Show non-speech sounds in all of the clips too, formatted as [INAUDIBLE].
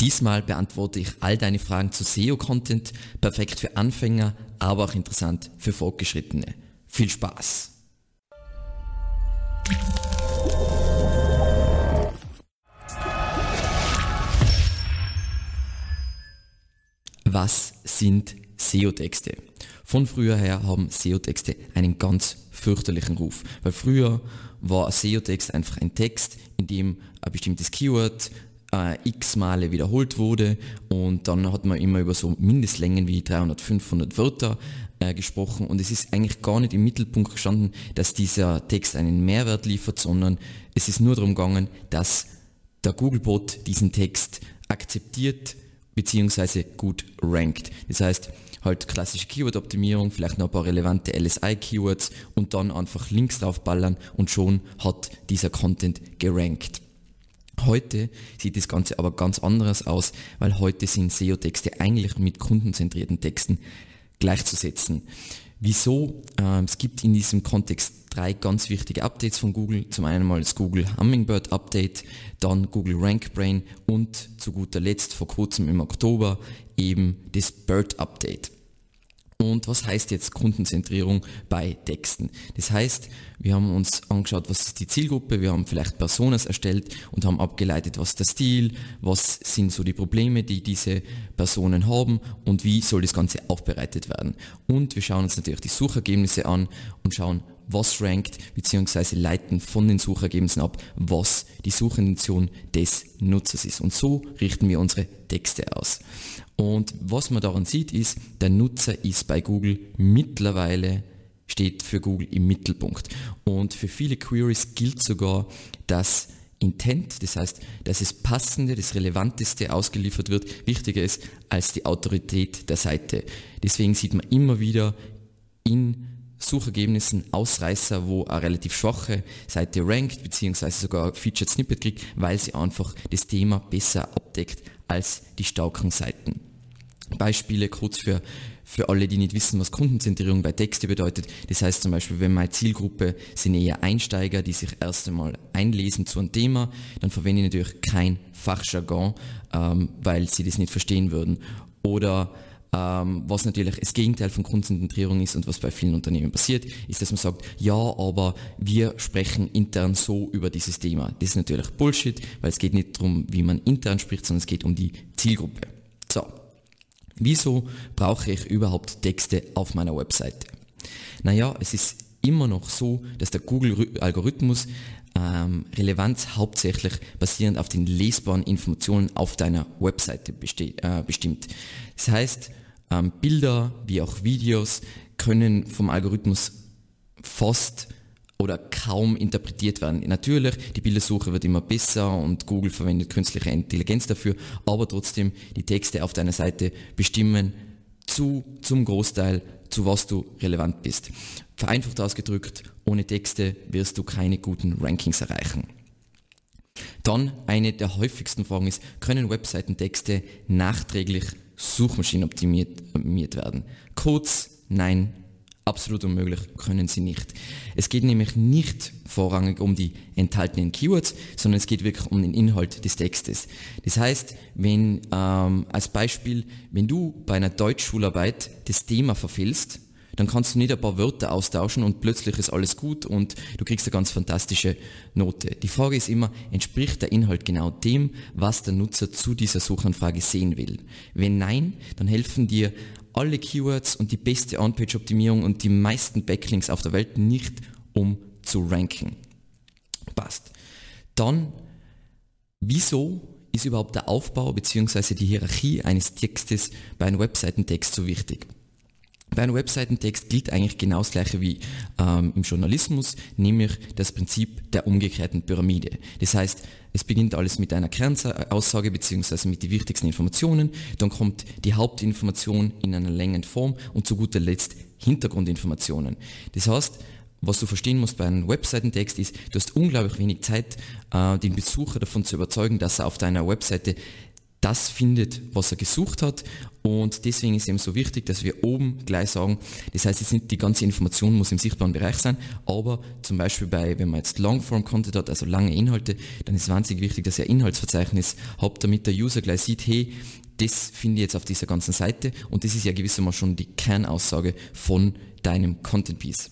Diesmal beantworte ich all deine Fragen zu SEO-Content, perfekt für Anfänger, aber auch interessant für Fortgeschrittene. Viel Spaß! Was sind SEO-Texte? Von früher her haben SEO-Texte einen ganz fürchterlichen Ruf, weil früher war SEO-Text einfach ein Text, in dem ein bestimmtes Keyword äh, x Male wiederholt wurde und dann hat man immer über so Mindestlängen wie 300, 500 Wörter äh, gesprochen und es ist eigentlich gar nicht im Mittelpunkt gestanden, dass dieser Text einen Mehrwert liefert, sondern es ist nur darum gegangen, dass der Googlebot diesen Text akzeptiert bzw. gut rankt. Das heißt, halt klassische Keyword-Optimierung, vielleicht noch ein paar relevante LSI-Keywords und dann einfach Links draufballern und schon hat dieser Content gerankt. Heute sieht das Ganze aber ganz anders aus, weil heute sind SEO-Texte eigentlich mit kundenzentrierten Texten gleichzusetzen. Wieso? Ähm, es gibt in diesem Kontext drei ganz wichtige Updates von Google. Zum einen mal das Google Hummingbird Update, dann Google RankBrain und zu guter Letzt vor kurzem im Oktober eben das Bird Update. Und was heißt jetzt Kundenzentrierung bei Texten? Das heißt, wir haben uns angeschaut, was ist die Zielgruppe, wir haben vielleicht Personas erstellt und haben abgeleitet, was ist der Stil, was sind so die Probleme, die diese Personen haben und wie soll das Ganze aufbereitet werden. Und wir schauen uns natürlich die Suchergebnisse an und schauen, was rankt, beziehungsweise leiten von den Suchergebnissen ab, was die Suchintention des Nutzers ist. Und so richten wir unsere Texte aus. Und was man daran sieht, ist, der Nutzer ist bei Google mittlerweile steht für Google im Mittelpunkt. Und für viele Queries gilt sogar, dass Intent, das heißt, dass es passende, das relevanteste ausgeliefert wird, wichtiger ist als die Autorität der Seite. Deswegen sieht man immer wieder in Suchergebnissen Ausreißer, wo eine relativ schwache Seite rankt, beziehungsweise sogar Featured Snippet kriegt, weil sie einfach das Thema besser abdeckt als die starken Seiten. Beispiele kurz für, für alle, die nicht wissen, was Kundenzentrierung bei Texte bedeutet. Das heißt zum Beispiel, wenn meine Zielgruppe sind eher Einsteiger, die sich erst einmal einlesen zu einem Thema, dann verwende ich natürlich kein Fachjargon, ähm, weil sie das nicht verstehen würden. Oder ähm, was natürlich das Gegenteil von Kundenzentrierung ist und was bei vielen Unternehmen passiert, ist, dass man sagt, ja, aber wir sprechen intern so über dieses Thema. Das ist natürlich Bullshit, weil es geht nicht darum, wie man intern spricht, sondern es geht um die Zielgruppe. So, Wieso brauche ich überhaupt Texte auf meiner Webseite? Naja, es ist immer noch so, dass der Google-Algorithmus ähm, Relevanz hauptsächlich basierend auf den lesbaren Informationen auf deiner Webseite äh, bestimmt. Das heißt, ähm, Bilder wie auch Videos können vom Algorithmus fast oder kaum interpretiert werden. Natürlich, die Bildersuche wird immer besser und Google verwendet künstliche Intelligenz dafür, aber trotzdem, die Texte auf deiner Seite bestimmen zu, zum Großteil, zu was du relevant bist. Vereinfacht ausgedrückt, ohne Texte wirst du keine guten Rankings erreichen. Dann eine der häufigsten Fragen ist, können Webseitentexte nachträglich suchmaschinenoptimiert werden? Kurz, nein, absolut unmöglich, können sie nicht. Es geht nämlich nicht vorrangig um die enthaltenen Keywords, sondern es geht wirklich um den Inhalt des Textes. Das heißt, wenn ähm, als Beispiel, wenn du bei einer Deutschschularbeit das Thema verfehlst, dann kannst du nicht ein paar Wörter austauschen und plötzlich ist alles gut und du kriegst eine ganz fantastische Note. Die Frage ist immer, entspricht der Inhalt genau dem, was der Nutzer zu dieser Suchanfrage sehen will? Wenn nein, dann helfen dir alle Keywords und die beste On-Page-Optimierung und die meisten Backlinks auf der Welt nicht, um zu ranken. Passt. Dann, wieso ist überhaupt der Aufbau bzw. die Hierarchie eines Textes bei einem Webseitentext so wichtig? Bei einem Webseitentext gilt eigentlich genau das gleiche wie ähm, im Journalismus, nämlich das Prinzip der umgekehrten Pyramide. Das heißt, es beginnt alles mit einer Kernaussage bzw. mit den wichtigsten Informationen, dann kommt die Hauptinformation in einer längeren Form und zu guter Letzt Hintergrundinformationen. Das heißt, was du verstehen musst bei einem Webseitentext ist, du hast unglaublich wenig Zeit, äh, den Besucher davon zu überzeugen, dass er auf deiner Webseite das findet, was er gesucht hat. Und deswegen ist eben so wichtig, dass wir oben gleich sagen, das heißt jetzt nicht die ganze Information muss im sichtbaren Bereich sein, aber zum Beispiel bei, wenn man jetzt Longform-Content hat, also lange Inhalte, dann ist wahnsinnig wichtig, dass ihr Inhaltsverzeichnis habt, damit der User gleich sieht, hey, das finde ich jetzt auf dieser ganzen Seite und das ist ja gewissermaßen schon die Kernaussage von deinem Content Piece.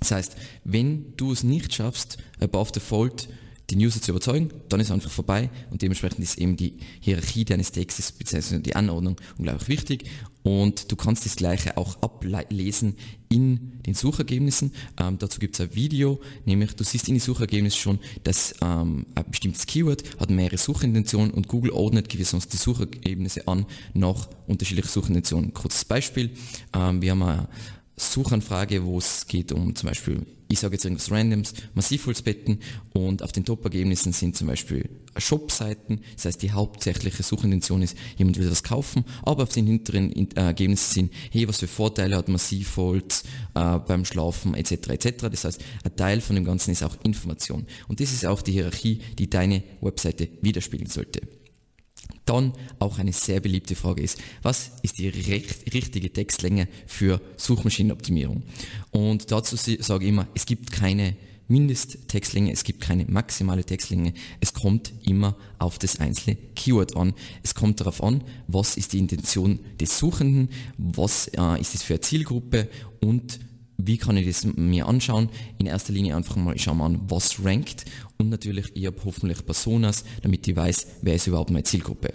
Das heißt, wenn du es nicht schaffst, above the fold den User zu überzeugen, dann ist einfach vorbei und dementsprechend ist eben die Hierarchie deines Textes bzw. die Anordnung unglaublich wichtig und du kannst das gleiche auch ablesen in den Suchergebnissen. Ähm, dazu gibt es ein Video, nämlich du siehst in den Suchergebnissen schon, dass ähm, ein bestimmtes Keyword hat mehrere Suchintentionen und Google ordnet gewissermaßen die Suchergebnisse an nach unterschiedlichen Suchintentionen. Kurzes Beispiel, ähm, wir haben eine Suchanfrage, wo es geht um zum Beispiel ich sage jetzt irgendwas Randoms, Massivholzbetten und auf den Top-Ergebnissen sind zum Beispiel Shop-Seiten, das heißt die hauptsächliche Suchintention ist, jemand will das kaufen, aber auf den hinteren äh, Ergebnissen sind, hey, was für Vorteile hat Massivholz äh, beim Schlafen etc. etc. Das heißt, ein Teil von dem Ganzen ist auch Information und das ist auch die Hierarchie, die deine Webseite widerspiegeln sollte. Dann auch eine sehr beliebte Frage ist, was ist die recht, richtige Textlänge für Suchmaschinenoptimierung? Und dazu sage ich immer, es gibt keine Mindesttextlänge, es gibt keine maximale Textlänge, es kommt immer auf das einzelne Keyword an. Es kommt darauf an, was ist die Intention des Suchenden, was äh, ist es für eine Zielgruppe und wie kann ich das mir anschauen? In erster Linie einfach mal, ich schaue mal an, was rankt und natürlich, ich habe hoffentlich Personas, damit ich weiß, wer ist überhaupt meine Zielgruppe.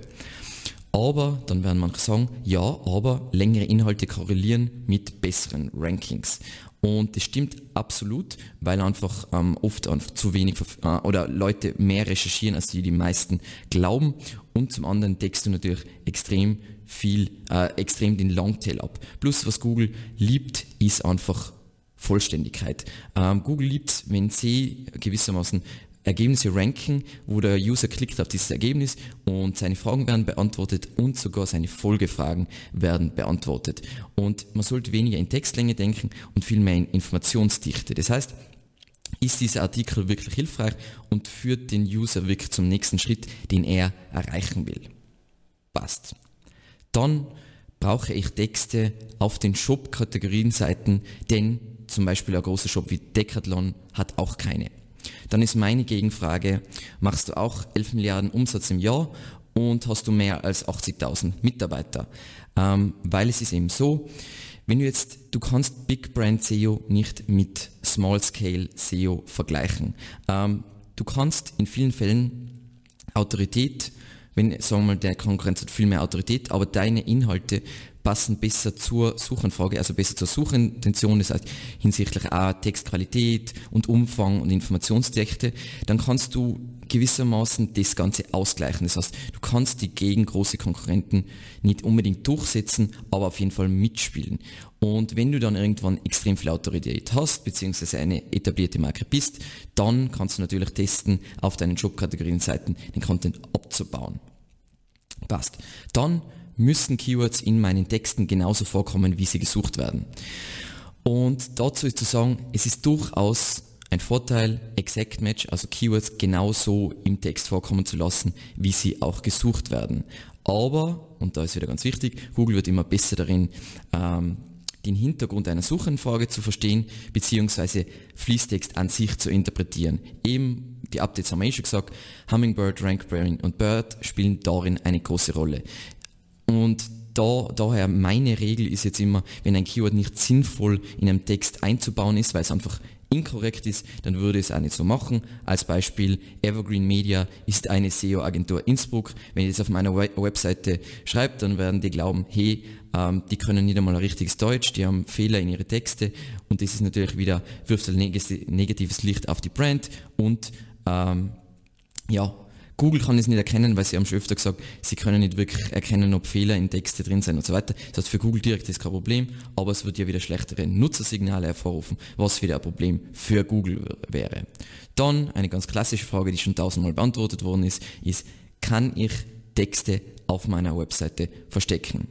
Aber, dann werden manche sagen, ja, aber längere Inhalte korrelieren mit besseren Rankings. Und das stimmt absolut, weil einfach ähm, oft einfach zu wenig äh, oder Leute mehr recherchieren, als die die meisten glauben. Und zum anderen deckst du natürlich extrem viel, äh, extrem den Longtail ab. Plus was Google liebt, ist einfach Vollständigkeit. Ähm, Google liebt, wenn sie gewissermaßen Ergebnisse ranken, wo der User klickt auf dieses Ergebnis und seine Fragen werden beantwortet und sogar seine Folgefragen werden beantwortet. Und man sollte weniger in Textlänge denken und viel mehr in Informationsdichte. Das heißt, ist dieser Artikel wirklich hilfreich und führt den User wirklich zum nächsten Schritt, den er erreichen will. Passt. Dann brauche ich Texte auf den Shop-Kategorienseiten, denn zum Beispiel ein großer Shop wie Decathlon hat auch keine. Dann ist meine Gegenfrage, machst du auch 11 Milliarden Umsatz im Jahr und hast du mehr als 80.000 Mitarbeiter? Ähm, weil es ist eben so, wenn du jetzt, du kannst Big Brand SEO nicht mit Small Scale SEO vergleichen. Ähm, du kannst in vielen Fällen Autorität, wenn, sagen wir mal, der Konkurrenz hat viel mehr Autorität, aber deine Inhalte passen besser zur Suchanfrage, also besser zur Suchintention, das heißt hinsichtlich auch Textqualität und Umfang und Informationsdichte, dann kannst du gewissermaßen das Ganze ausgleichen. Das heißt, du kannst die gegen große Konkurrenten nicht unbedingt durchsetzen, aber auf jeden Fall mitspielen. Und wenn du dann irgendwann extrem viel Autorität hast, beziehungsweise eine etablierte Marke bist, dann kannst du natürlich testen, auf deinen Jobkategorien-Seiten den Content abzubauen. Passt. Dann müssen Keywords in meinen Texten genauso vorkommen, wie sie gesucht werden. Und dazu ist zu sagen, es ist durchaus ein Vorteil, Exact Match, also Keywords genauso im Text vorkommen zu lassen, wie sie auch gesucht werden. Aber, und da ist wieder ganz wichtig, Google wird immer besser darin, ähm, den Hintergrund einer Suchanfrage zu verstehen, beziehungsweise Fließtext an sich zu interpretieren. Eben, die Updates haben wir eh schon gesagt, Hummingbird, Rankbrain und Bird spielen darin eine große Rolle. Und da, daher meine Regel ist jetzt immer, wenn ein Keyword nicht sinnvoll in einem Text einzubauen ist, weil es einfach inkorrekt ist, dann würde ich es auch nicht so machen. Als Beispiel, Evergreen Media ist eine SEO-Agentur Innsbruck. Wenn ich das auf meiner Webseite schreibe, dann werden die glauben, hey, ähm, die können nicht einmal ein richtiges Deutsch, die haben Fehler in ihre Texte und das ist natürlich wieder, wirft ein negatives Licht auf die Brand und ähm, ja, Google kann es nicht erkennen, weil sie haben schon öfter gesagt, sie können nicht wirklich erkennen, ob Fehler in Texte drin sind und so weiter. Das heißt, für Google direkt ist kein Problem, aber es wird ja wieder schlechtere Nutzersignale hervorrufen, was wieder ein Problem für Google wäre. Dann eine ganz klassische Frage, die schon tausendmal beantwortet worden ist, ist, kann ich Texte auf meiner Webseite verstecken?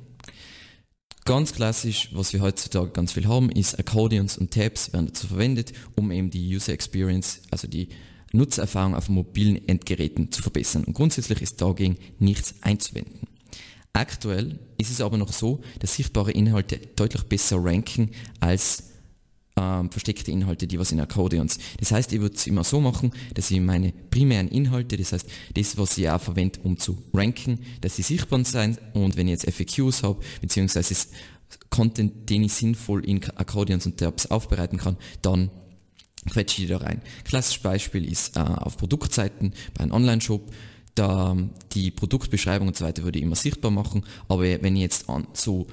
Ganz klassisch, was wir heutzutage ganz viel haben, ist Accordions und Tabs werden dazu verwendet, um eben die User Experience, also die Nutzererfahrung auf mobilen Endgeräten zu verbessern. Und grundsätzlich ist dagegen nichts einzuwenden. Aktuell ist es aber noch so, dass sichtbare Inhalte deutlich besser ranken als ähm, versteckte Inhalte, die was in Akkordeons. Das heißt, ich würde es immer so machen, dass ich meine primären Inhalte, das heißt, das, was ich auch verwende, um zu ranken, dass sie sichtbar sein und wenn ich jetzt FAQs habe, beziehungsweise Content, den ich sinnvoll in Akkordeons und Tabs aufbereiten kann, dann quetsche ich da rein. Klassisches Beispiel ist äh, auf Produktseiten bei einem Online-Shop, da die Produktbeschreibung und so weiter würde ich immer sichtbar machen, aber wenn ich jetzt an so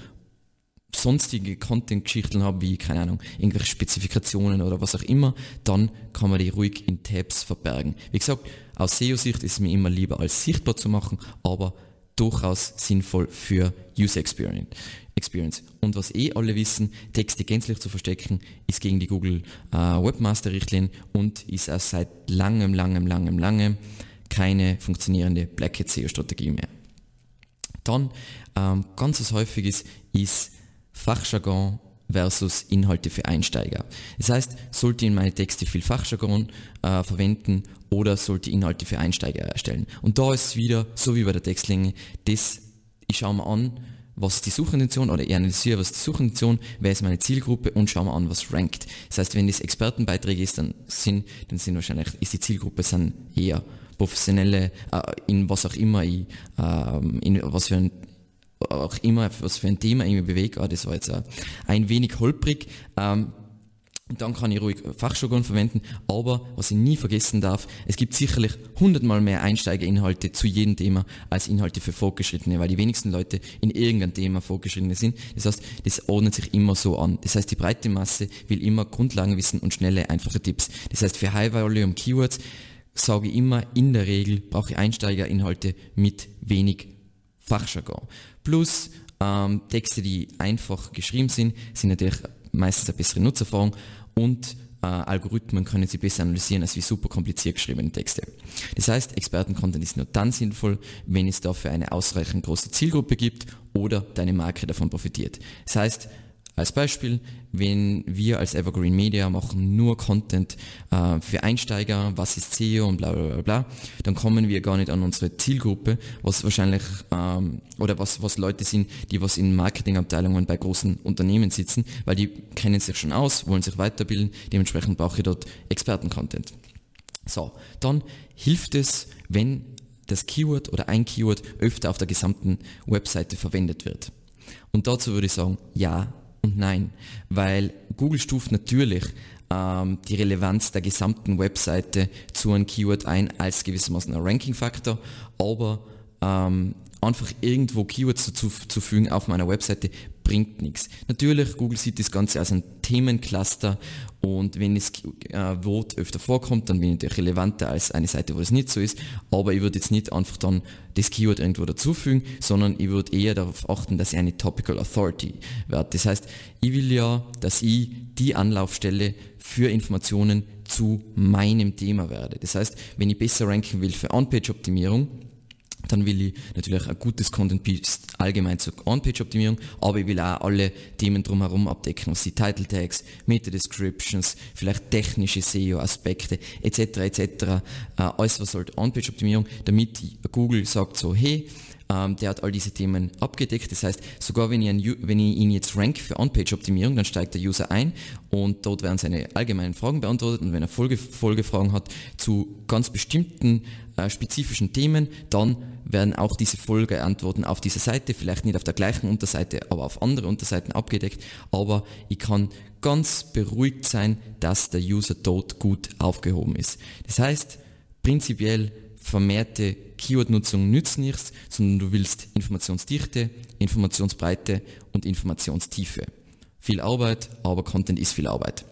sonstige Content-Geschichten habe, wie, keine Ahnung, irgendwelche Spezifikationen oder was auch immer, dann kann man die ruhig in Tabs verbergen. Wie gesagt, aus SEO-Sicht ist es mir immer lieber als sichtbar zu machen, aber durchaus sinnvoll für User Experience. Und was eh alle wissen, Texte gänzlich zu verstecken, ist gegen die Google äh, Webmaster-Richtlinie und ist auch seit langem, langem, langem, langem keine funktionierende Black Hat SEO-Strategie mehr. Dann ähm, ganz was häufiges ist Fachjargon versus Inhalte für Einsteiger. Das heißt, sollte ich in meine Texte viel Fachjargon äh, verwenden oder sollte ich Inhalte für Einsteiger erstellen. Und da ist es wieder, so wie bei der Textlänge, das, ich schaue mir an, was ist die Suchintention oder ich analysiere, was ist die Suchintention, wer ist meine Zielgruppe und schaue mir an, was rankt. Das heißt, wenn das Expertenbeiträge ist, dann sind, dann sind wahrscheinlich, ist die Zielgruppe sind eher professionelle, äh, in was auch immer ich, äh, in was für ein auch immer, was für ein Thema ich mich bewege, ah, das war jetzt ein wenig holprig. Ähm, dann kann ich ruhig Fachjargon verwenden, aber was ich nie vergessen darf, es gibt sicherlich hundertmal mehr Einsteigerinhalte zu jedem Thema als Inhalte für Fortgeschrittene, weil die wenigsten Leute in irgendein Thema Fortgeschrittene sind. Das heißt, das ordnet sich immer so an. Das heißt, die breite Masse will immer Grundlagenwissen und schnelle, einfache Tipps. Das heißt, für High Volume Keywords sage ich immer, in der Regel brauche ich Einsteigerinhalte mit wenig Fachjargon. Plus ähm, Texte, die einfach geschrieben sind, sind natürlich meistens eine bessere Nutzerfahrung und äh, Algorithmen können sie besser analysieren als wie super kompliziert geschriebene Texte. Das heißt, Experten-Content ist nur dann sinnvoll, wenn es dafür eine ausreichend große Zielgruppe gibt oder deine Marke davon profitiert. Das heißt, als Beispiel, wenn wir als Evergreen Media machen nur Content äh, für Einsteiger, was ist SEO und bla bla bla bla, dann kommen wir gar nicht an unsere Zielgruppe, was wahrscheinlich ähm, oder was, was Leute sind, die was in Marketingabteilungen bei großen Unternehmen sitzen, weil die kennen sich schon aus, wollen sich weiterbilden, dementsprechend brauche ich dort Experten-Content. So, dann hilft es, wenn das Keyword oder ein Keyword öfter auf der gesamten Webseite verwendet wird. Und dazu würde ich sagen, ja, und nein, weil Google stuft natürlich ähm, die Relevanz der gesamten Webseite zu einem Keyword ein als gewissermaßen ein Ranking-Faktor, aber ähm, einfach irgendwo Keywords dazu zu fügen auf meiner Webseite bringt nichts. Natürlich, Google sieht das Ganze als ein Themencluster und wenn das äh, Wort öfter vorkommt, dann bin ich natürlich relevanter als eine Seite, wo es nicht so ist, aber ich würde jetzt nicht einfach dann das Keyword irgendwo dazufügen, sondern ich würde eher darauf achten, dass ich eine Topical Authority werde. Das heißt, ich will ja, dass ich die Anlaufstelle für Informationen zu meinem Thema werde. Das heißt, wenn ich besser ranken will für On-Page-Optimierung, dann will ich natürlich ein gutes Content Piece allgemein zur On-Page-Optimierung, aber ich will auch alle Themen drumherum abdecken, was die Title Tags, Meta-Descriptions, vielleicht technische SEO-Aspekte etc. etc. Äh, alles was halt On-Page-Optimierung, damit Google sagt so, hey, ähm, der hat all diese Themen abgedeckt. Das heißt, sogar wenn ich, ein, wenn ich ihn jetzt rank für On-Page-Optimierung, dann steigt der User ein und dort werden seine allgemeinen Fragen beantwortet und wenn er Folge, Folgefragen hat zu ganz bestimmten äh, spezifischen Themen, dann werden auch diese Folgeantworten auf dieser Seite, vielleicht nicht auf der gleichen Unterseite, aber auf andere Unterseiten abgedeckt. Aber ich kann ganz beruhigt sein, dass der User dort gut aufgehoben ist. Das heißt, prinzipiell vermehrte Keyword-Nutzung nützt nichts, sondern du willst Informationsdichte, Informationsbreite und Informationstiefe. Viel Arbeit, aber Content ist viel Arbeit.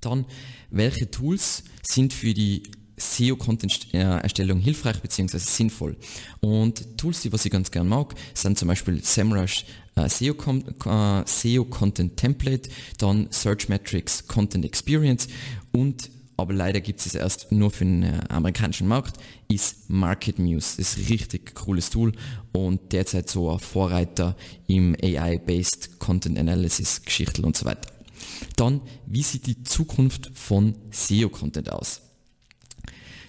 Dann, welche Tools sind für die SEO-Content-Erstellung hilfreich bzw. sinnvoll. Und Tools, die was ich ganz gern mag, sind zum Beispiel SEMrush äh, SEO, äh, SEO Content Template, dann Search Metrics Content Experience und aber leider gibt es es erst nur für den äh, amerikanischen Markt, ist Market Muse. Das ist ein richtig cooles Tool und derzeit so ein Vorreiter im AI-based Content Analysis Geschichten und so weiter. Dann, wie sieht die Zukunft von SEO-Content aus?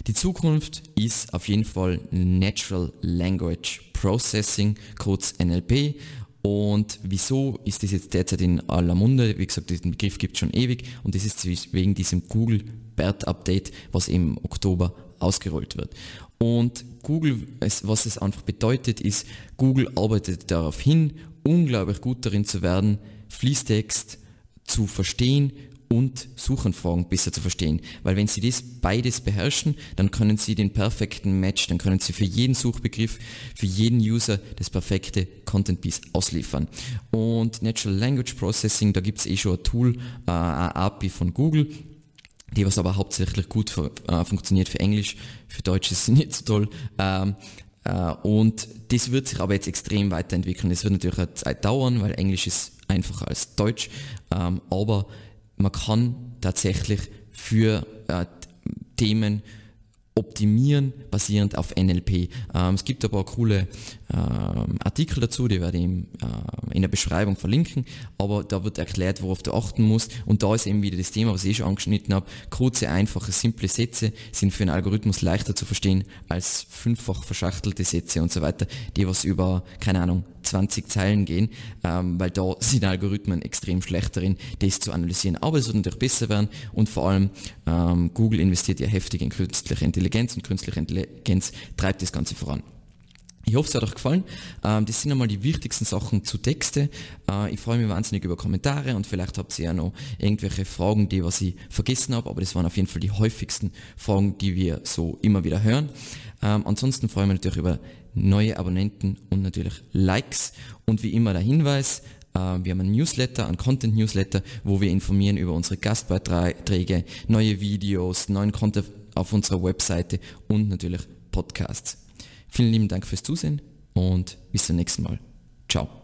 Die Zukunft ist auf jeden Fall Natural Language Processing, kurz NLP. Und wieso ist das jetzt derzeit in aller Munde? Wie gesagt, diesen Begriff gibt es schon ewig und das ist wegen diesem Google BERT Update, was im Oktober ausgerollt wird. Und Google, was es einfach bedeutet, ist, Google arbeitet darauf hin, unglaublich gut darin zu werden, Fließtext zu verstehen und Suchanfragen besser zu verstehen. Weil wenn Sie das beides beherrschen, dann können Sie den perfekten Match, dann können Sie für jeden Suchbegriff, für jeden User das perfekte Content Piece ausliefern. Und Natural Language Processing, da gibt es eh schon ein Tool, äh, eine API von Google, die was aber hauptsächlich gut für, äh, funktioniert für Englisch, für Deutsch ist sie [LAUGHS] nicht so toll. Ähm, äh, und das wird sich aber jetzt extrem weiterentwickeln. Das wird natürlich eine Zeit dauern, weil Englisch ist einfacher als Deutsch, ähm, aber man kann tatsächlich für äh, Themen optimieren, basierend auf NLP. Ähm, es gibt aber coole ähm, Artikel dazu, die werde ich im, äh, in der Beschreibung verlinken, aber da wird erklärt, worauf du achten musst. Und da ist eben wieder das Thema, was ich schon angeschnitten habe, kurze, einfache, simple Sätze sind für einen Algorithmus leichter zu verstehen als fünffach verschachtelte Sätze und so weiter, die was über, keine Ahnung, 20 Zeilen gehen, ähm, weil da sind Algorithmen extrem schlecht darin, das zu analysieren. Aber es wird natürlich besser werden. Und vor allem ähm, Google investiert ja heftig in künstliche Intelligenz und künstliche Intelligenz treibt das Ganze voran. Ich hoffe, es hat euch gefallen. Ähm, das sind einmal die wichtigsten Sachen zu Texte. Äh, ich freue mich wahnsinnig über Kommentare und vielleicht habt ihr ja noch irgendwelche Fragen, die was ich vergessen habe, aber das waren auf jeden Fall die häufigsten Fragen, die wir so immer wieder hören. Ähm, ansonsten freue ich mich natürlich über neue Abonnenten und natürlich Likes und wie immer der Hinweis, äh, wir haben ein Newsletter, ein Content-Newsletter, wo wir informieren über unsere Gastbeiträge, neue Videos, neuen Content auf unserer Webseite und natürlich Podcasts. Vielen lieben Dank fürs Zusehen und bis zum nächsten Mal. Ciao.